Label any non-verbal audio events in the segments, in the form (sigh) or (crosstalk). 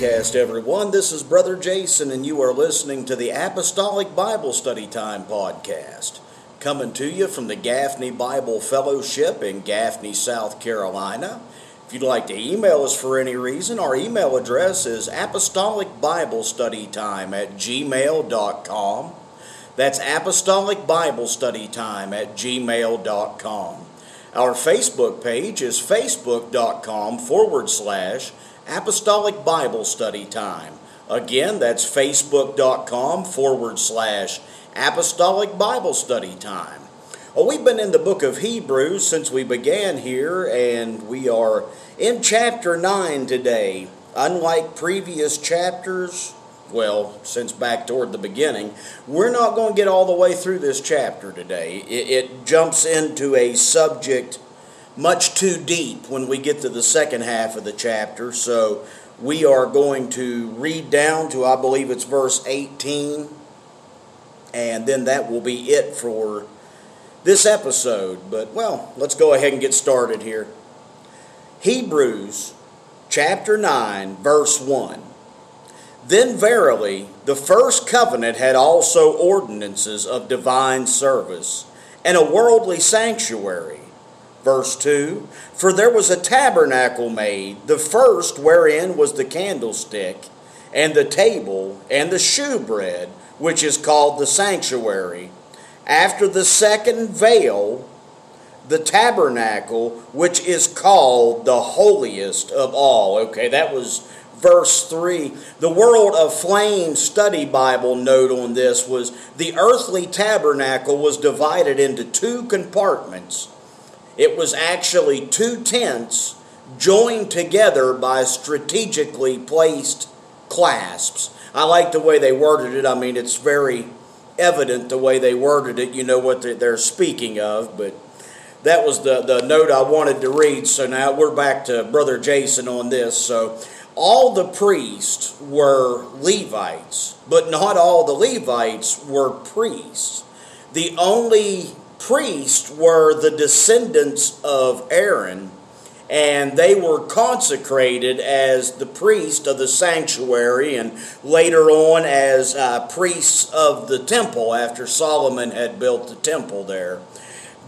Podcast, everyone. This is Brother Jason, and you are listening to the Apostolic Bible Study Time podcast, coming to you from the Gaffney Bible Fellowship in Gaffney, South Carolina. If you'd like to email us for any reason, our email address is apostolicbiblestudytime at gmail.com. That's apostolicbiblestudytime at gmail.com. Our Facebook page is facebook.com forward slash apostolic Bible study time. Again, that's facebook.com forward slash apostolic Bible study time. Well, we've been in the book of Hebrews since we began here, and we are in chapter 9 today. Unlike previous chapters, well, since back toward the beginning, we're not going to get all the way through this chapter today. It, it, jumps into a subject much too deep when we get to the second half of the chapter, so we are going to read down to, I believe it's verse 18, and then that will be it for this episode. But, well, let's go ahead and get started here. Hebrews chapter 9, verse 1. Then verily, the first covenant had also ordinances of divine service, and a worldly sanctuary. Verse 2 For there was a tabernacle made, the first wherein was the candlestick, and the table, and the shewbread, which is called the sanctuary. After the second veil, the tabernacle, which is called the holiest of all. Okay, that was verse 3. The Word Aflame Study Bible note on this was the earthly tabernacle was divided into two compartments. It was actually two tents joined together by strategically placed clasps. I like the way they worded it. I mean, it's very evident the way they worded it. You know what they're speaking of, but that was the, the note I wanted to read. So now we're back to Brother Jason on this. So all the priests were Levites, but not all the Levites were priests. The only priests were the descendants of Aaron, and they were consecrated as the priest of the sanctuary and later on as uh, priests of the temple after Solomon had built the temple there.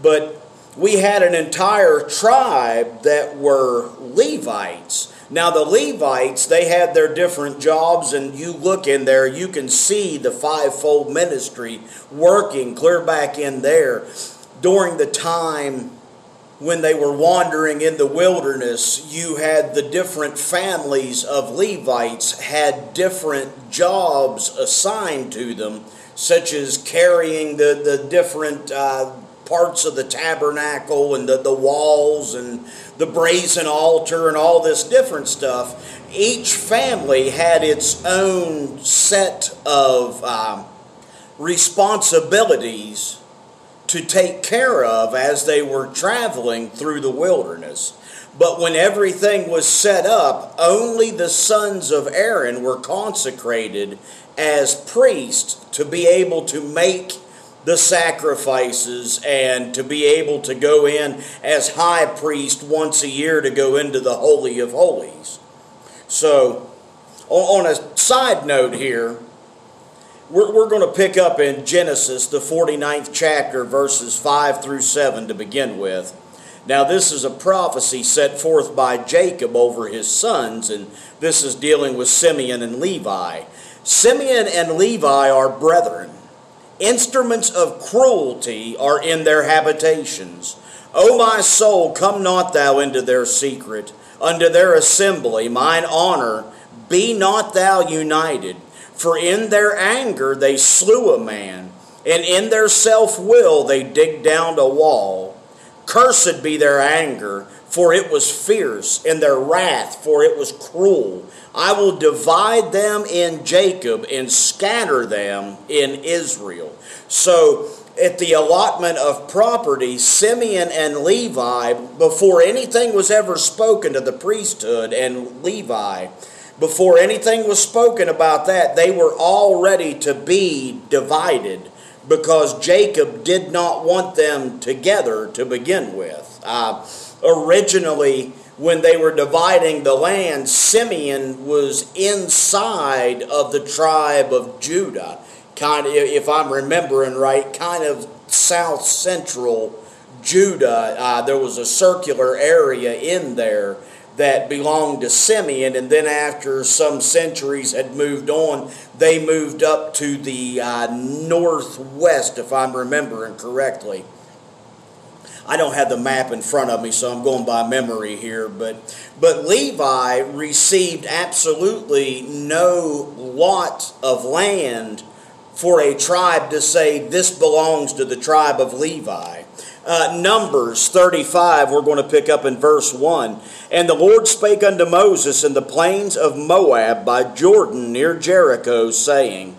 But we had an entire tribe that were Levites now, the Levites, they had their different jobs, and you look in there, you can see the fivefold ministry working clear back in there during the time when they were wandering in the wilderness, you had the different families of Levites had different jobs assigned to them, such as carrying the, the different uh, parts of the tabernacle and the, the walls and the brazen altar and all this different stuff. Each family had its own set of um, responsibilities to take care of as they were traveling through the wilderness. But when everything was set up, only the sons of Aaron were consecrated as priests to be able to make the sacrifices and to be able to go in as high priest once a year to go into the Holy of Holies. So, on a side note here, we're, we're going to pick up in Genesis, the 49th chapter, verses 5 through 7 to begin with. Now, this is a prophecy set forth by Jacob over his sons, and this is dealing with Simeon and Levi. Simeon and Levi are brethren. Instruments of cruelty are in their habitations. O my soul, come not thou into their secret, unto their assembly, mine honor, be not thou united. For in their anger they slew a man, and in their self will they digged down a wall. Cursed be their anger, for it was fierce, and their wrath, for it was cruel. I will divide them in Jacob and scatter them in Israel. So, at the allotment of property, Simeon and Levi, before anything was ever spoken to the priesthood and Levi, before anything was spoken about that, they were all ready to be divided because Jacob did not want them together to begin with. Uh, originally, when they were dividing the land, Simeon was inside of the tribe of Judah. Kind of, if I'm remembering right, kind of south central Judah. Uh, there was a circular area in there that belonged to Simeon, and then after some centuries had moved on, they moved up to the uh, northwest, if I'm remembering correctly. I don't have the map in front of me, so I'm going by memory here. But but Levi received absolutely no lot of land for a tribe to say this belongs to the tribe of Levi. Uh, Numbers 35, we're going to pick up in verse 1. And the Lord spake unto Moses in the plains of Moab by Jordan near Jericho, saying,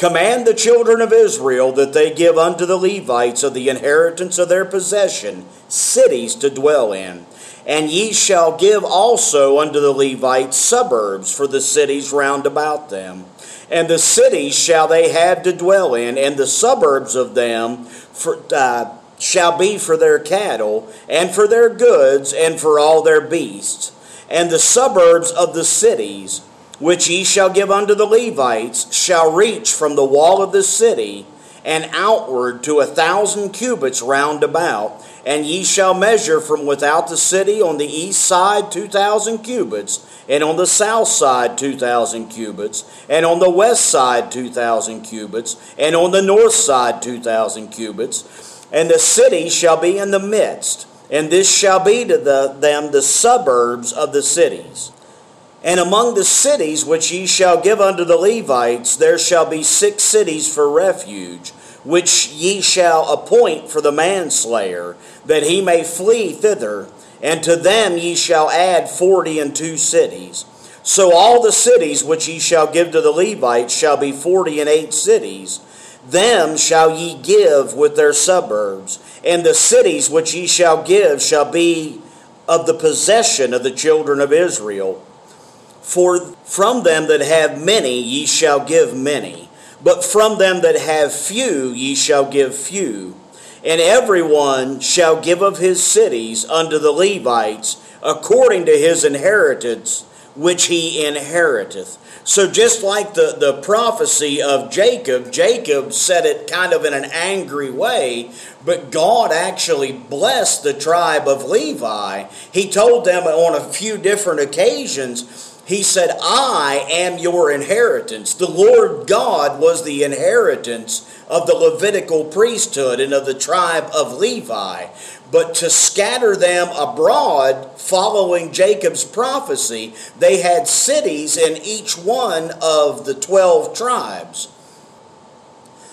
Command the children of Israel that they give unto the Levites of the inheritance of their possession cities to dwell in. And ye shall give also unto the Levites suburbs for the cities round about them. And the cities shall they have to dwell in, and the suburbs of them for, uh, shall be for their cattle, and for their goods, and for all their beasts. And the suburbs of the cities, which ye shall give unto the Levites, shall reach from the wall of the city and outward to a thousand cubits round about. And ye shall measure from without the city on the east side two thousand cubits, and on the south side two thousand cubits, and on the west side two thousand cubits, and on the north side two thousand cubits. And the city shall be in the midst, and this shall be to the, them the suburbs of the cities. And among the cities which ye shall give unto the Levites, there shall be six cities for refuge, which ye shall appoint for the manslayer, that he may flee thither. And to them ye shall add forty and two cities. So all the cities which ye shall give to the Levites shall be forty and eight cities. Them shall ye give with their suburbs, and the cities which ye shall give shall be of the possession of the children of Israel. For from them that have many ye shall give many, but from them that have few ye shall give few. And every one shall give of his cities unto the Levites according to his inheritance which he inheriteth. So, just like the, the prophecy of Jacob, Jacob said it kind of in an angry way, but God actually blessed the tribe of Levi. He told them on a few different occasions, he said, I am your inheritance. The Lord God was the inheritance of the Levitical priesthood and of the tribe of Levi. But to scatter them abroad, following Jacob's prophecy, they had cities in each one of the 12 tribes.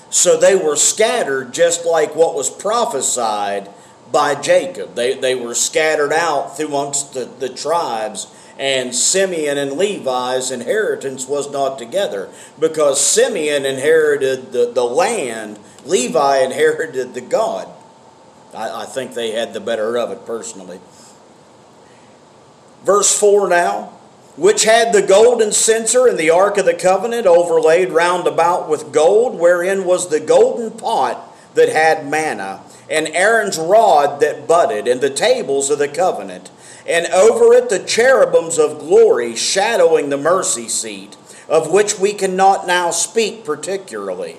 So they were scattered just like what was prophesied by Jacob. They, they were scattered out through amongst the, the tribes and Simeon and Levi's inheritance was not together because Simeon inherited the, the land, Levi inherited the God. I, I think they had the better of it personally. Verse 4 now which had the golden censer and the ark of the covenant overlaid round about with gold, wherein was the golden pot that had manna, and Aaron's rod that budded, and the tables of the covenant and over it the cherubims of glory shadowing the mercy seat, of which we cannot now speak particularly.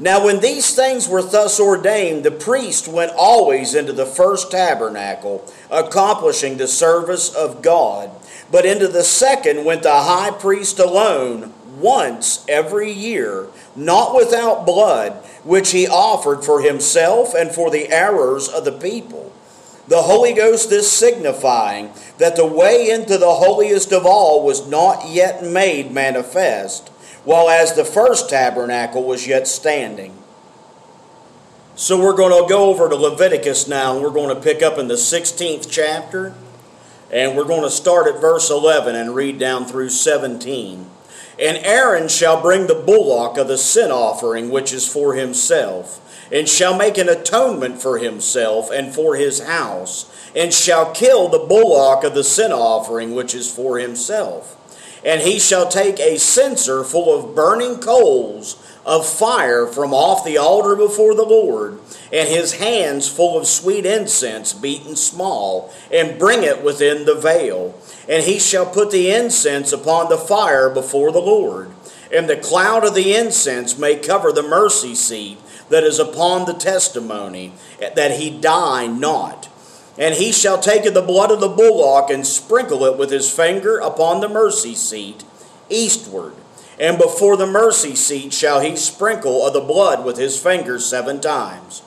Now, when these things were thus ordained, the priest went always into the first tabernacle, accomplishing the service of God. But into the second went the high priest alone, once every year, not without blood, which he offered for himself and for the errors of the people. The Holy Ghost is signifying that the way into the holiest of all was not yet made manifest, while as the first tabernacle was yet standing. So we're going to go over to Leviticus now, and we're going to pick up in the 16th chapter, and we're going to start at verse 11 and read down through 17. And Aaron shall bring the bullock of the sin offering, which is for himself and shall make an atonement for himself and for his house, and shall kill the bullock of the sin offering which is for himself. And he shall take a censer full of burning coals of fire from off the altar before the Lord, and his hands full of sweet incense beaten small, and bring it within the veil. And he shall put the incense upon the fire before the Lord. And the cloud of the incense may cover the mercy seat that is upon the testimony, that he die not. And he shall take of the blood of the bullock and sprinkle it with his finger upon the mercy seat eastward. And before the mercy seat shall he sprinkle of the blood with his finger seven times.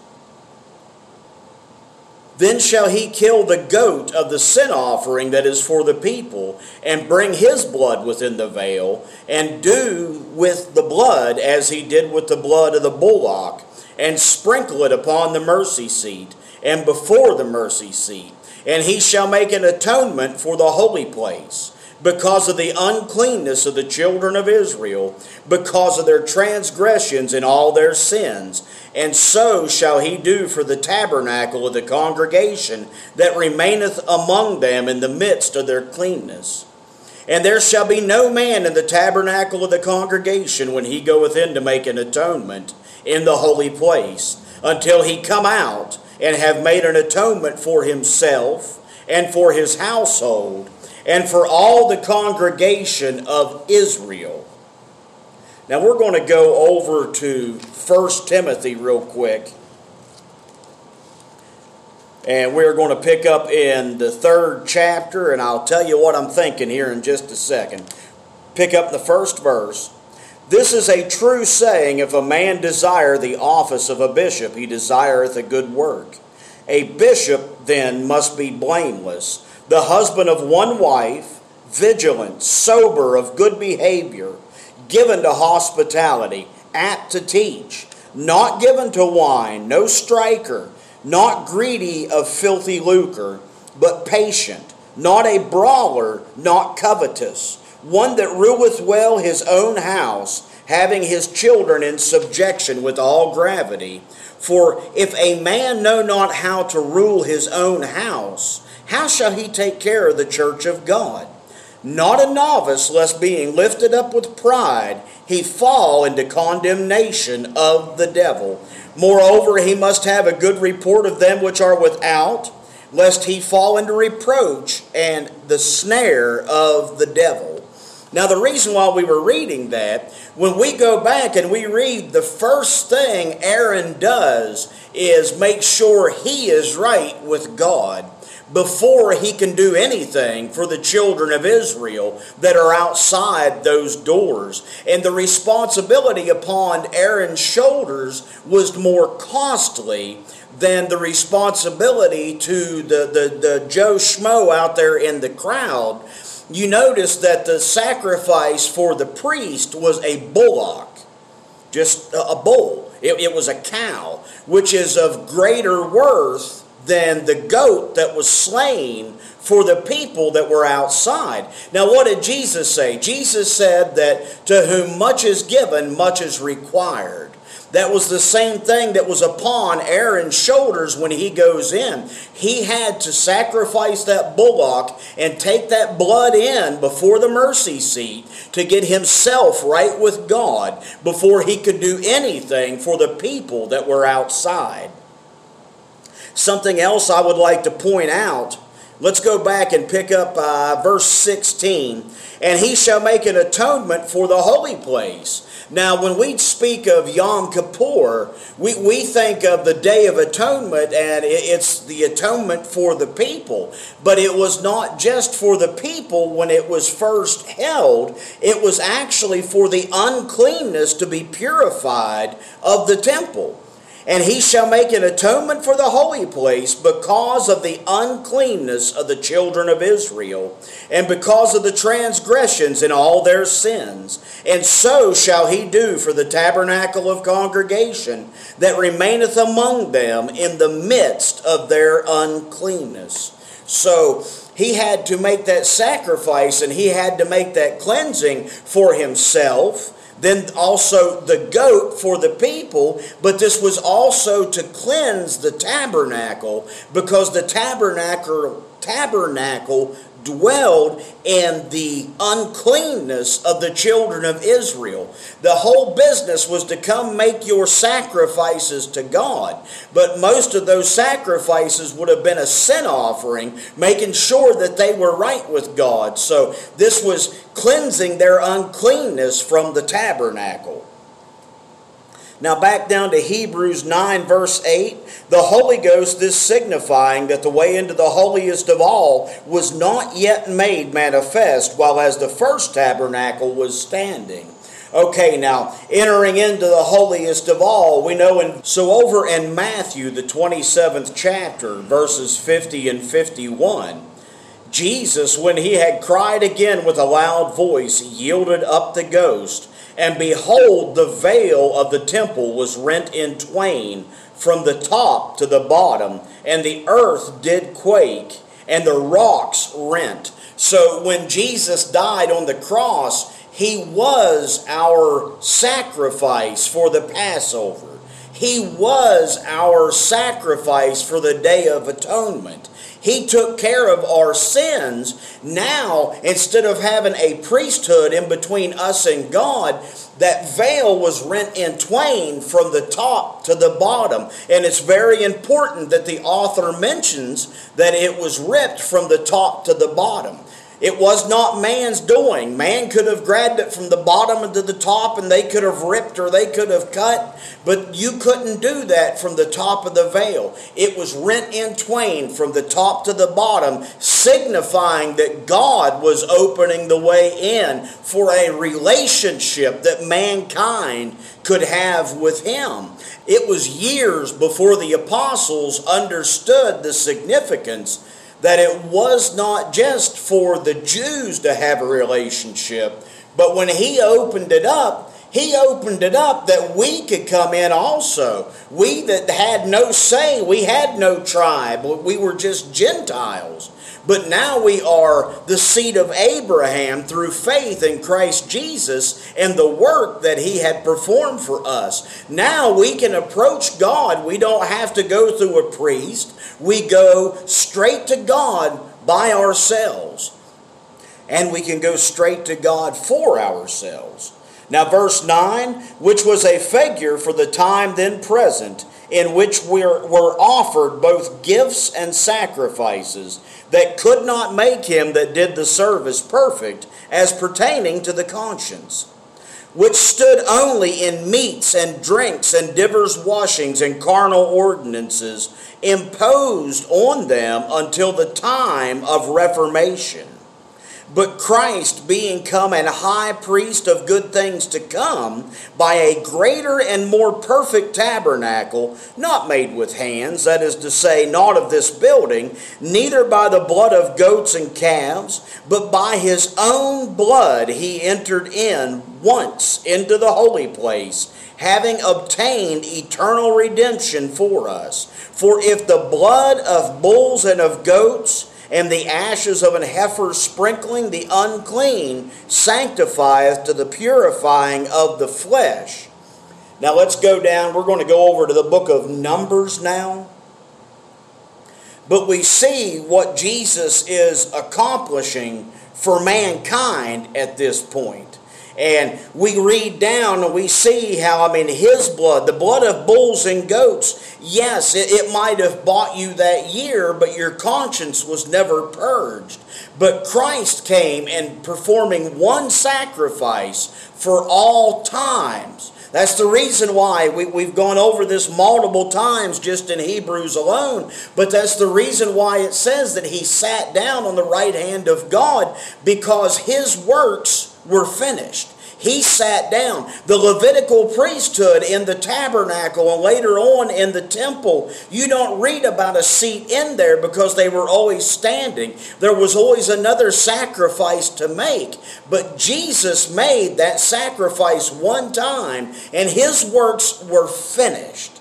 Then shall he kill the goat of the sin offering that is for the people, and bring his blood within the veil, and do with the blood as he did with the blood of the bullock, and sprinkle it upon the mercy seat, and before the mercy seat. And he shall make an atonement for the holy place because of the uncleanness of the children of Israel, because of their transgressions and all their sins. And so shall he do for the tabernacle of the congregation that remaineth among them in the midst of their cleanness. And there shall be no man in the tabernacle of the congregation when he goeth in to make an atonement in the holy place, until he come out and have made an atonement for himself and for his household and for all the congregation of Israel. Now we're going to go over to 1 Timothy real quick. And we're going to pick up in the third chapter, and I'll tell you what I'm thinking here in just a second. Pick up the first verse. This is a true saying if a man desire the office of a bishop, he desireth a good work. A bishop then must be blameless the husband of one wife, vigilant, sober, of good behavior, given to hospitality, apt to teach, not given to wine, no striker, not greedy of filthy lucre, but patient, not a brawler, not covetous, one that ruleth well his own house, having his children in subjection with all gravity. For if a man know not how to rule his own house, how shall he take care of the church of God? Not a novice, lest being lifted up with pride, he fall into condemnation of the devil. Moreover, he must have a good report of them which are without, lest he fall into reproach and the snare of the devil. Now, the reason why we were reading that, when we go back and we read, the first thing Aaron does is make sure he is right with God before he can do anything for the children of Israel that are outside those doors. And the responsibility upon Aaron's shoulders was more costly than the responsibility to the, the, the Joe Schmo out there in the crowd. You notice that the sacrifice for the priest was a bullock, just a bull. It, it was a cow, which is of greater worth than the goat that was slain for the people that were outside. Now, what did Jesus say? Jesus said that to whom much is given, much is required. That was the same thing that was upon Aaron's shoulders when he goes in. He had to sacrifice that bullock and take that blood in before the mercy seat to get himself right with God before he could do anything for the people that were outside. Something else I would like to point out. Let's go back and pick up uh, verse 16. And he shall make an atonement for the holy place. Now, when we speak of Yom Kippur, we, we think of the Day of Atonement and it's the atonement for the people. But it was not just for the people when it was first held, it was actually for the uncleanness to be purified of the temple. And he shall make an atonement for the holy place because of the uncleanness of the children of Israel, and because of the transgressions and all their sins. And so shall he do for the tabernacle of congregation that remaineth among them in the midst of their uncleanness. So he had to make that sacrifice and he had to make that cleansing for himself then also the goat for the people, but this was also to cleanse the tabernacle because the tabernacle tabernacle dwelled in the uncleanness of the children of Israel. The whole business was to come make your sacrifices to God. But most of those sacrifices would have been a sin offering, making sure that they were right with God. So this was cleansing their uncleanness from the tabernacle. Now, back down to Hebrews 9, verse 8. The Holy Ghost is signifying that the way into the holiest of all was not yet made manifest, while as the first tabernacle was standing. Okay, now entering into the holiest of all, we know in so over in Matthew the 27th chapter, verses 50 and 51, Jesus, when he had cried again with a loud voice, yielded up the ghost. And behold, the veil of the temple was rent in twain from the top to the bottom, and the earth did quake, and the rocks rent. So when Jesus died on the cross, he was our sacrifice for the Passover. He was our sacrifice for the Day of Atonement. He took care of our sins. Now, instead of having a priesthood in between us and God, that veil was rent in twain from the top to the bottom. And it's very important that the author mentions that it was ripped from the top to the bottom. It was not man's doing. Man could have grabbed it from the bottom to the top and they could have ripped or they could have cut, but you couldn't do that from the top of the veil. It was rent in twain from the top to the bottom, signifying that God was opening the way in for a relationship that mankind could have with Him. It was years before the apostles understood the significance that it was not just for the Jews to have a relationship, but when he opened it up, he opened it up that we could come in also. We that had no say, we had no tribe, we were just Gentiles. But now we are the seed of Abraham through faith in Christ Jesus and the work that he had performed for us. Now we can approach God. We don't have to go through a priest. We go straight to God by ourselves. And we can go straight to God for ourselves. Now, verse 9, which was a figure for the time then present, in which were, were offered both gifts and sacrifices that could not make him that did the service perfect as pertaining to the conscience, which stood only in meats and drinks and divers washings and carnal ordinances imposed on them until the time of reformation but Christ, being come an high priest of good things to come, by a greater and more perfect tabernacle, not made with hands, that is to say, not of this building, neither by the blood of goats and calves, but by his own blood he entered in once into the holy place, having obtained eternal redemption for us. For if the blood of bulls and of goats, and the ashes of an heifer sprinkling the unclean sanctifieth to the purifying of the flesh. Now let's go down. We're going to go over to the book of Numbers now. But we see what Jesus is accomplishing for mankind at this point. And we read down and we see how, I mean, his blood, the blood of bulls and goats, yes, it, it might have bought you that year, but your conscience was never purged. But Christ came and performing one sacrifice for all times. That's the reason why we, we've gone over this multiple times just in Hebrews alone. But that's the reason why it says that he sat down on the right hand of God because his works were finished. He sat down. The Levitical priesthood in the tabernacle and later on in the temple, you don't read about a seat in there because they were always standing. There was always another sacrifice to make. But Jesus made that sacrifice one time and his works were finished.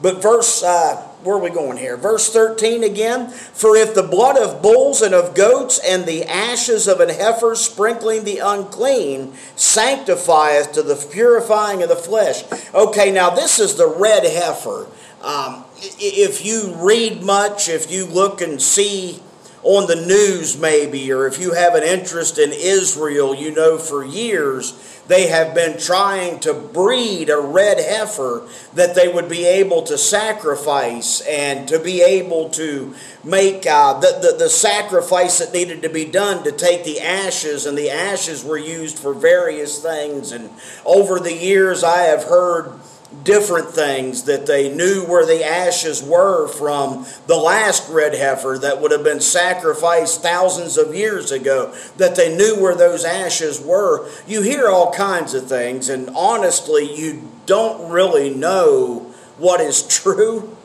But verse uh, where are we going here? Verse 13 again. For if the blood of bulls and of goats and the ashes of an heifer sprinkling the unclean sanctifieth to the purifying of the flesh. Okay, now this is the red heifer. Um, if you read much, if you look and see on the news, maybe, or if you have an interest in Israel, you know for years they have been trying to breed a red heifer that they would be able to sacrifice and to be able to make uh, the, the, the sacrifice that needed to be done to take the ashes, and the ashes were used for various things. And over the years, I have heard different things that they knew where the ashes were from the last red heifer that would have been sacrificed thousands of years ago, that they knew where those ashes were. You hear all kinds of things, and honestly, you don't really know what is (laughs) true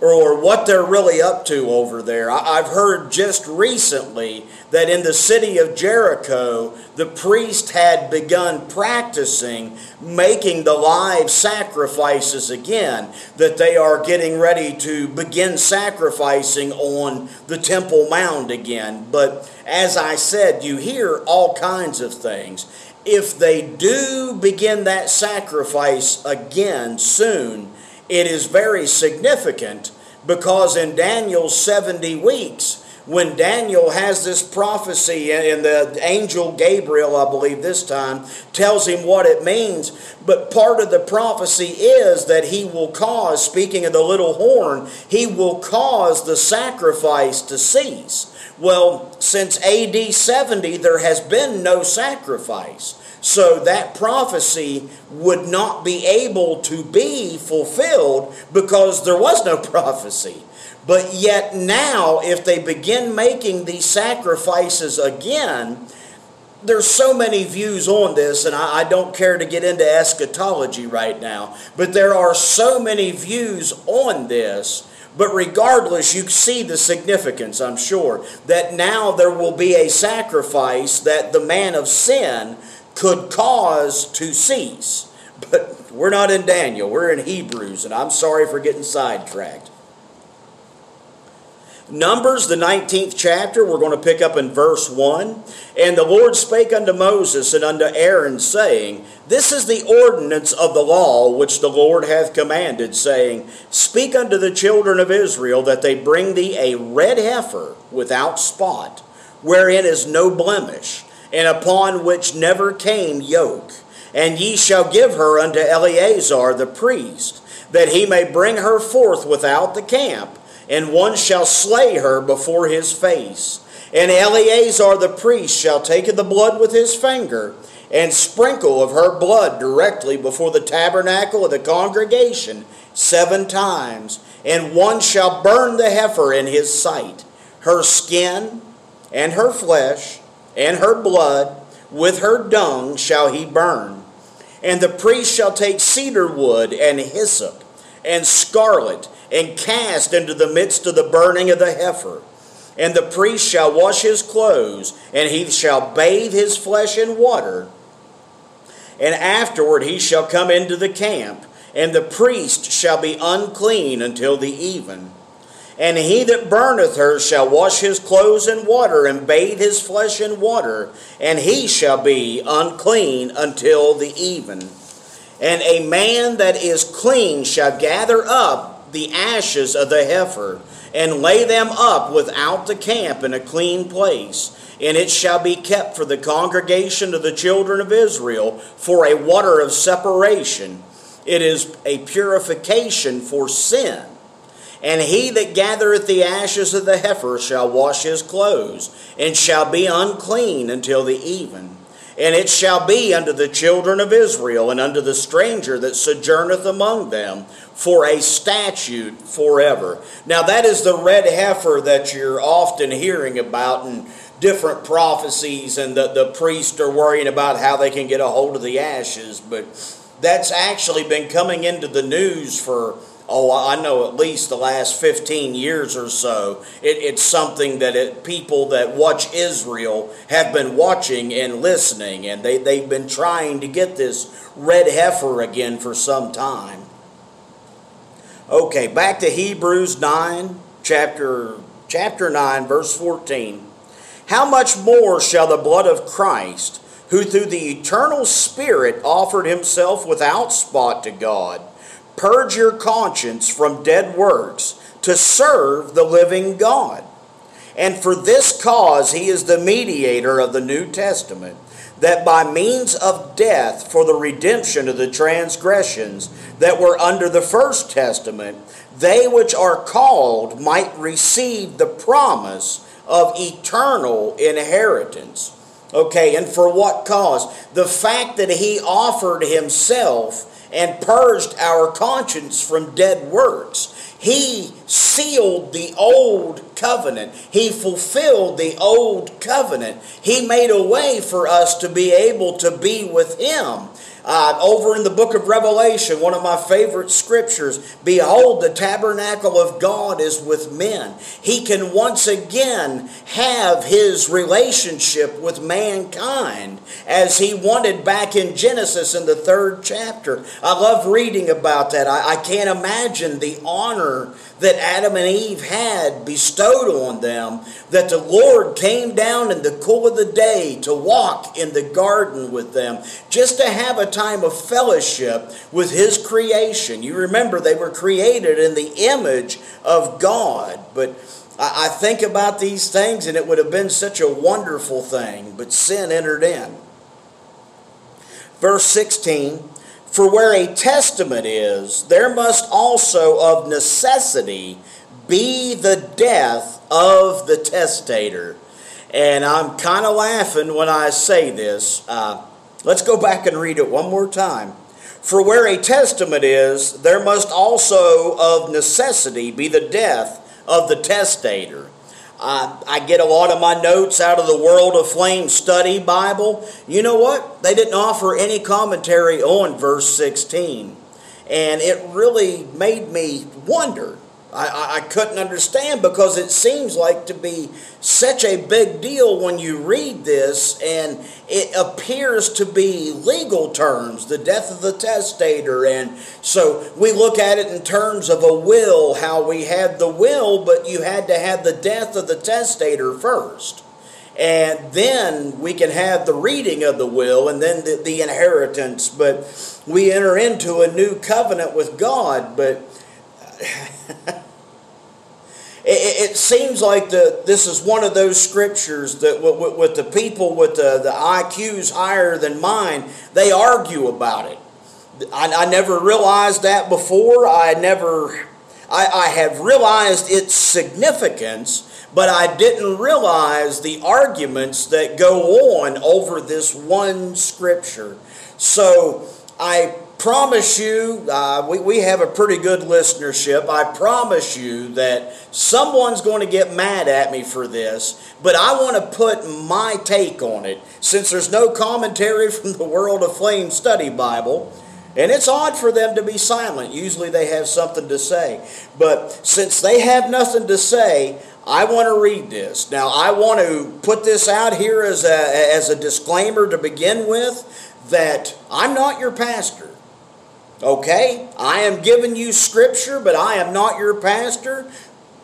or what they're really up to over there. I've heard just recently that in the city of Jericho, the priest had begun practicing making the live sacrifices again, that they are getting ready to begin sacrificing on the Temple Mound again. But as I said, you hear all kinds of things. If they do begin that sacrifice again soon, it is very significant because in Daniel's 70 weeks, when Daniel has this prophecy, and the angel Gabriel, I believe this time, tells him what it means. But part of the prophecy is that he will cause, speaking of the little horn, he will cause the sacrifice to cease. Well, since AD 70, there has been no sacrifice. So that prophecy would not be able to be fulfilled because there was no (laughs) prophecy. But yet now, if they begin making these sacrifices again, there's so many views on this, and I, I, don't care to get into eschatology right now, but there are so many views on this. But regardless, you see the significance, I'm sure, that now there will be a sacrifice that the man of sin could cause to cease. But we're not in Daniel, we're in Hebrews, and I'm sorry for getting sidetracked. Numbers, the 19th chapter, we're going to pick up in verse 1. And the Lord spake unto Moses and unto Aaron, saying, This is the ordinance of the law which the Lord hath commanded, saying, Speak unto the children of Israel that they bring thee a red heifer without spot, wherein is no blemish and upon which never came yoke. And ye shall give her unto Eleazar the priest, that he may bring her forth without the camp, and one shall slay her before his face. And Eleazar the priest shall take of the blood with his finger, and sprinkle of her blood directly before the tabernacle of the congregation seven times. And one shall burn the heifer in his sight, her skin and her flesh and her blood with her dung shall he burn. And the priest shall take cedar wood and hyssop and scarlet and cast into the midst of the burning of the heifer. And the priest shall wash his clothes, and he shall bathe his flesh in water. And afterward he shall come into the camp, and the priest shall be unclean until the even. And he that burneth her shall wash his clothes in water and bathe his flesh in water, and he shall be unclean until the even. And a man that is clean shall gather up the ashes of the heifer, and lay them up without the camp in a clean place. And it shall be kept for the congregation of the children of Israel for a water of separation. It is a purification for sin. And he that gathereth the ashes of the heifer shall wash his clothes, and shall be unclean until the even. And it shall be unto the children of Israel, and unto the stranger that sojourneth among them, for a statute forever. Now, that is the red heifer that you're often hearing about in different prophecies, and the, the priests are worrying about how they can get a hold of the ashes. But that's actually been coming into the news for oh, I know at least the last 15 years or so, it, it's something that it, people that watch Israel have been watching and listening, and they, they've been trying to get this red heifer again for some time. Okay, back to Hebrews 9, chapter, chapter 9, verse 14. How much more shall the blood of Christ, who through the eternal Spirit offered himself without spot to God, Purge your conscience from dead works to serve the living God. And for this cause he is the mediator of the New Testament, that by means of death for the redemption of the transgressions that were under the first testament, they which are called might receive the promise of eternal inheritance. Okay, and for what cause? The fact that he offered himself and purged our conscience from dead works. He sealed the old covenant. He fulfilled the old covenant. He made a way for us to be able to be with Him. Uh, over in the book of Revelation, one of my favorite scriptures Behold, the tabernacle of God is with men. He can once again have his relationship with mankind as he wanted back in Genesis in the third chapter. I love reading about that. I, I can't imagine the honor that Adam and Eve had bestowed on them, that the Lord came down in the cool of the day to walk in the garden with them, just to have a time of fellowship with His creation. You remember they were created in the image of God, but I think about these things and it would have been such a wonderful thing, but sin entered in. Verse 16 for where a testament is, there must also of necessity be the death of the testator. And I'm kind of laughing when I say this. Uh, let's go back and read it one more time. For where a testament is, there must also of necessity be the death of the testator. Uh, I get a lot of my notes out of the Word Aflame Study Bible. You know what? They didn't offer any commentary on verse 16. And it really made me wonder I, I couldn't understand because it seems like to be such a big deal when you read this, and it appears to be legal terms, the death of the testator. And so we look at it in terms of a will, how we had the will, but you had to have the death of the testator first. And then we can have the reading of the will and then the, the inheritance. But we enter into a new covenant with God. But (laughs) it, it, seems like the, this is one of those scriptures that with, with the people with the, the IQs higher than mine, they argue about it. I, I never realized that before. I never, I, I have realized its significance, but I didn't realize the arguments that go on over this one scripture. So I promise you, uh, we, we have a pretty good listenership. I promise you that someone's going to get mad at me for this, but I want to put my take on it. Since there's no commentary (laughs) from the Word Aflame Study Bible, and it's odd for them to be silent. Usually they have something to say. But since they have nothing to say, I want to read this. Now, I want to put this out here as a, as a disclaimer to begin with that I'm not your pastor. Okay? I am giving you scripture, but I am not your pastor.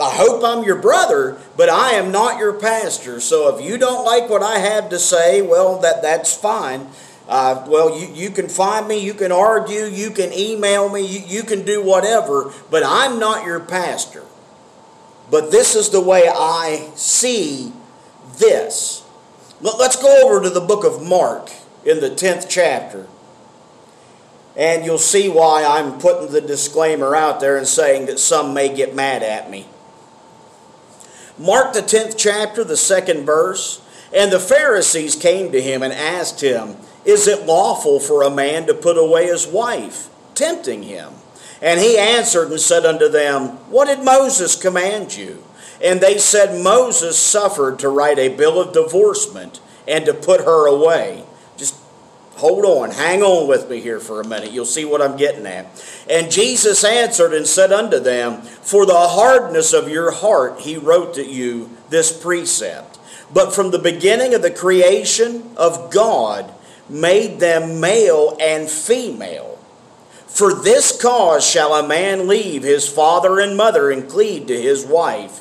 I hope I'm your brother, but I am not your pastor. So if you don't like what I have to say, well, that, that's fine. Uh, well, you, you can find me, you can argue, you can email me, you, you can do whatever, but I'm not your pastor. But this is the way I see this. Let's go over to the book of Mark in the 10th chapter. And you'll see why I'm putting the disclaimer out there and saying that some may get mad at me. Mark the 10th chapter, the second verse. And the Pharisees came to him and asked him, Is it lawful for a man to put away his wife? Tempting him. And he answered and said unto them, What did Moses command you? And they said, Moses suffered to write a bill of divorcement and to put her away. Hold on, hang on with me here for a minute. You'll see what I'm getting at. And Jesus answered and said unto them, For the hardness of your heart he wrote to you this precept. But from the beginning of the creation of God made them male and female. For this cause shall a man leave his father and mother and cleave to his wife,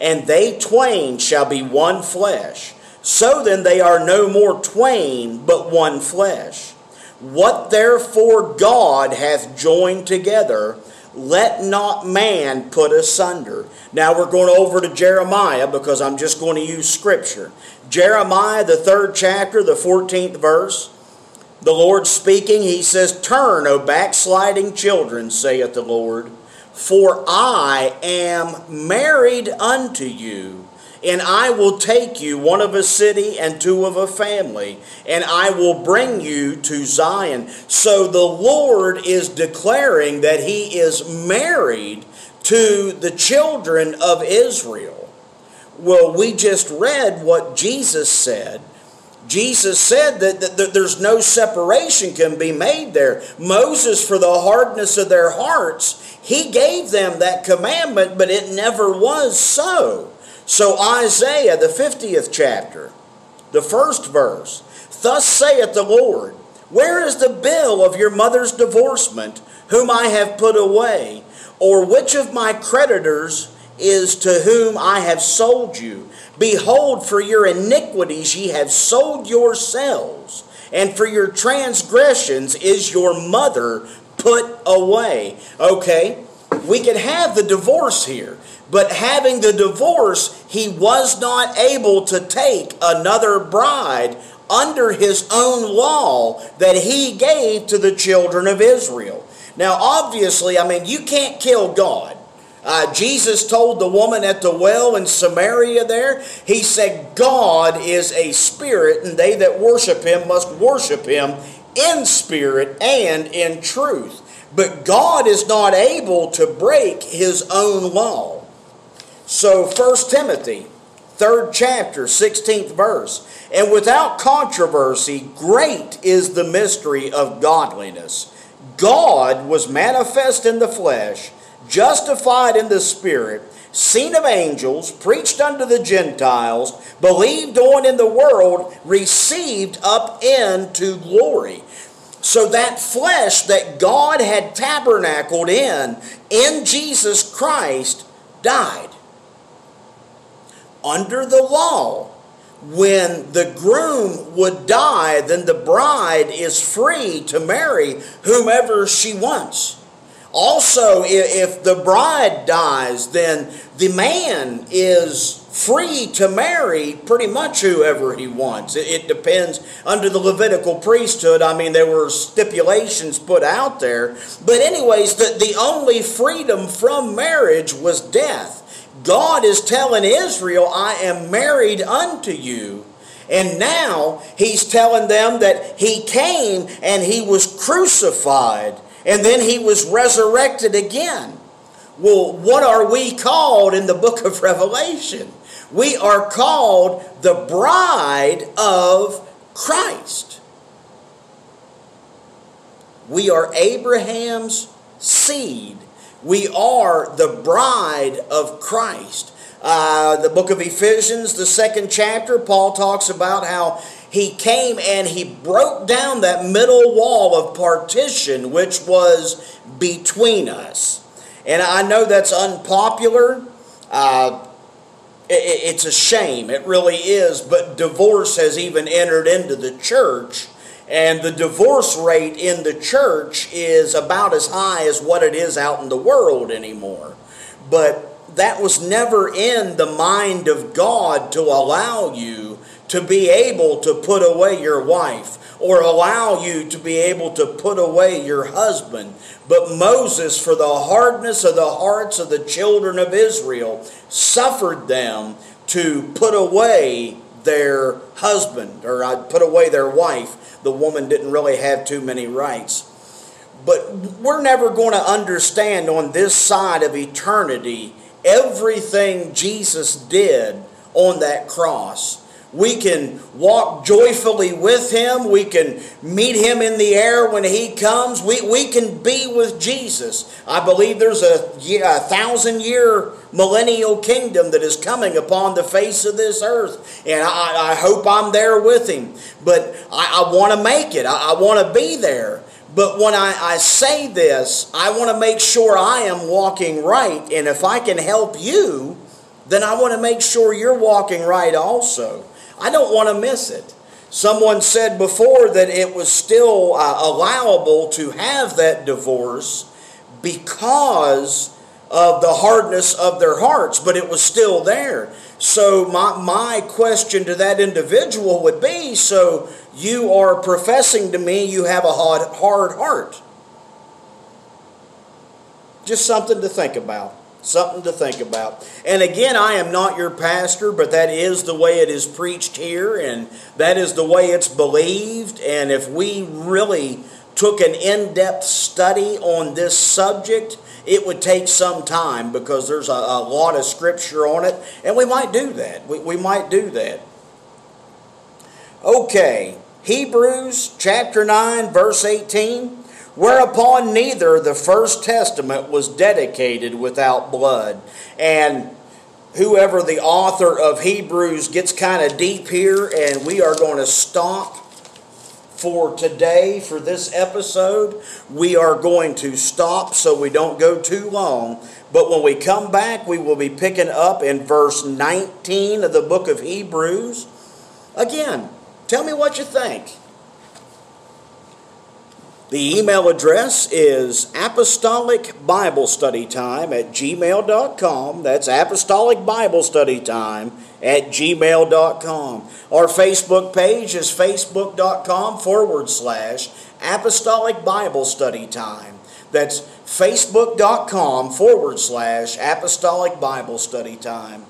and they twain shall be one flesh. So then they are no more twain, but one flesh. What therefore God hath joined together, let not man put asunder. Now we're going over to Jeremiah because I'm just going to use scripture. Jeremiah, the third chapter, the 14th verse. The Lord speaking, he says, Turn, O backsliding children, saith the Lord, for I am married unto you and I will take you, one of a city and two of a family, and I will bring you to Zion. So the Lord is declaring that He is married to the children of Israel. Well, we just read what Jesus said. Jesus said that, that, there's no separation can be made there. Moses, for the hardness of their hearts, he gave them that commandment, but it never was so. So, Isaiah, the 50th chapter, the first verse, Thus saith the Lord, Where is the bill of your mother's divorcement, whom I have put away? Or which of my creditors is to whom I have sold you? Behold, for your iniquities ye have sold yourselves, and for your transgressions is your mother put away. Okay, we could have the divorce here. But having the divorce, he was not able to take another bride under his own law that he gave to the children of Israel. Now, obviously, I mean, you can't kill God. Uh, Jesus told the woman at the well in Samaria there, he said, God is a spirit, and they that worship him must worship him in spirit and in truth. But God is not able to break his own law. So 1 Timothy, third chapter, 16th verse. And without controversy, great is the mystery of godliness. God was manifest in the flesh, justified in the spirit, seen of angels, preached unto the Gentiles, believed on in the world, received up into glory. So that flesh that God had tabernacled in, in Jesus Christ, died under the law, when the groom would die, then the bride is free to marry whomever she wants. Also, if the bride dies, then the man is free to marry pretty much whoever he wants. It depends under the Levitical priesthood. I mean, there were stipulations put out there. But, anyways, the, the only freedom from marriage was death. God is telling Israel, I am married unto you. And now he's telling them that he came and he was crucified and then he was resurrected again. Well, what are we called in the book of Revelation? We are called the bride of Christ. We are Abraham's seed we are the bride of Christ. Uh, the book of Ephesians, the second chapter, Paul talks about how he came and he broke down that middle wall of partition which was between us. And I know that's unpopular. Uh, it's a shame. It really is. But divorce has even entered into the church. And the divorce rate in the church is about as high as what it is out in the world anymore. But that was never in the mind of God to allow you to be able to put away your wife or allow you to be able to put away your husband. But Moses, for the hardness of the hearts of the children of Israel, suffered them to put away their husband or I'd put away their wife. The woman didn't really have too many rights. But we're never going to understand on this side of eternity everything Jesus did on that cross. We can walk joyfully with Him. We can meet Him in the air when He comes. We, we can be with Jesus. I believe there's a, a thousand year millennial kingdom that is coming upon the face of this earth. And I, I hope I'm there with Him. But I, I want to make it, I, I want to be there. But when I, I say this, I want to make sure I am walking right. And if I can help you, then I want to make sure you're walking right also. I don't want to miss it. Someone said before that it was still uh, allowable to have that divorce because of the hardness of their hearts, but it was still there. So, my, my question to that individual would be so you are professing to me you have a hard, hard heart. Just something to think about. Something to think about. And again, I am not your pastor, but that is the way it is preached here, and that is the way it's believed. And if we really took an in depth study on this subject, it would take some time because there's a, a, lot of scripture on it, and we might do that. We, we might do that. Okay, Hebrews chapter 9, verse 18. Whereupon neither the first testament was dedicated without blood. And whoever the author of Hebrews gets kind of deep here, and we are going to stop for today, for this episode. We are going to stop so we don't go too long. But when we come back, we will be picking up in verse 19 of the book of Hebrews. Again, tell me what you think. The email address is apostolic bible study time at gmail.com. That's apostolic bible study time at gmail.com. Our Facebook page is facebook.com forward slash apostolic bible study time. That's facebook.com forward slash apostolic bible study time.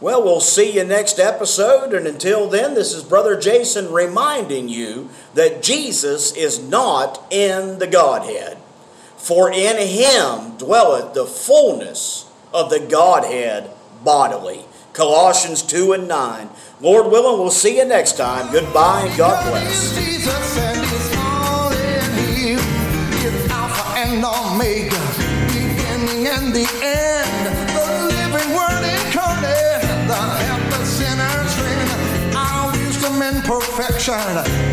Well, we'll see you next episode, and until then, this is Brother Jason reminding you that Jesus is not in the Godhead. For in him dwelleth the fullness of the Godhead bodily. Colossians 2 and 9. Lord willing, we'll see you next time. Goodbye and God bless. Perfection,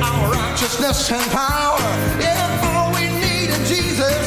our righteousness and power. Yeah, all we need in Jesus.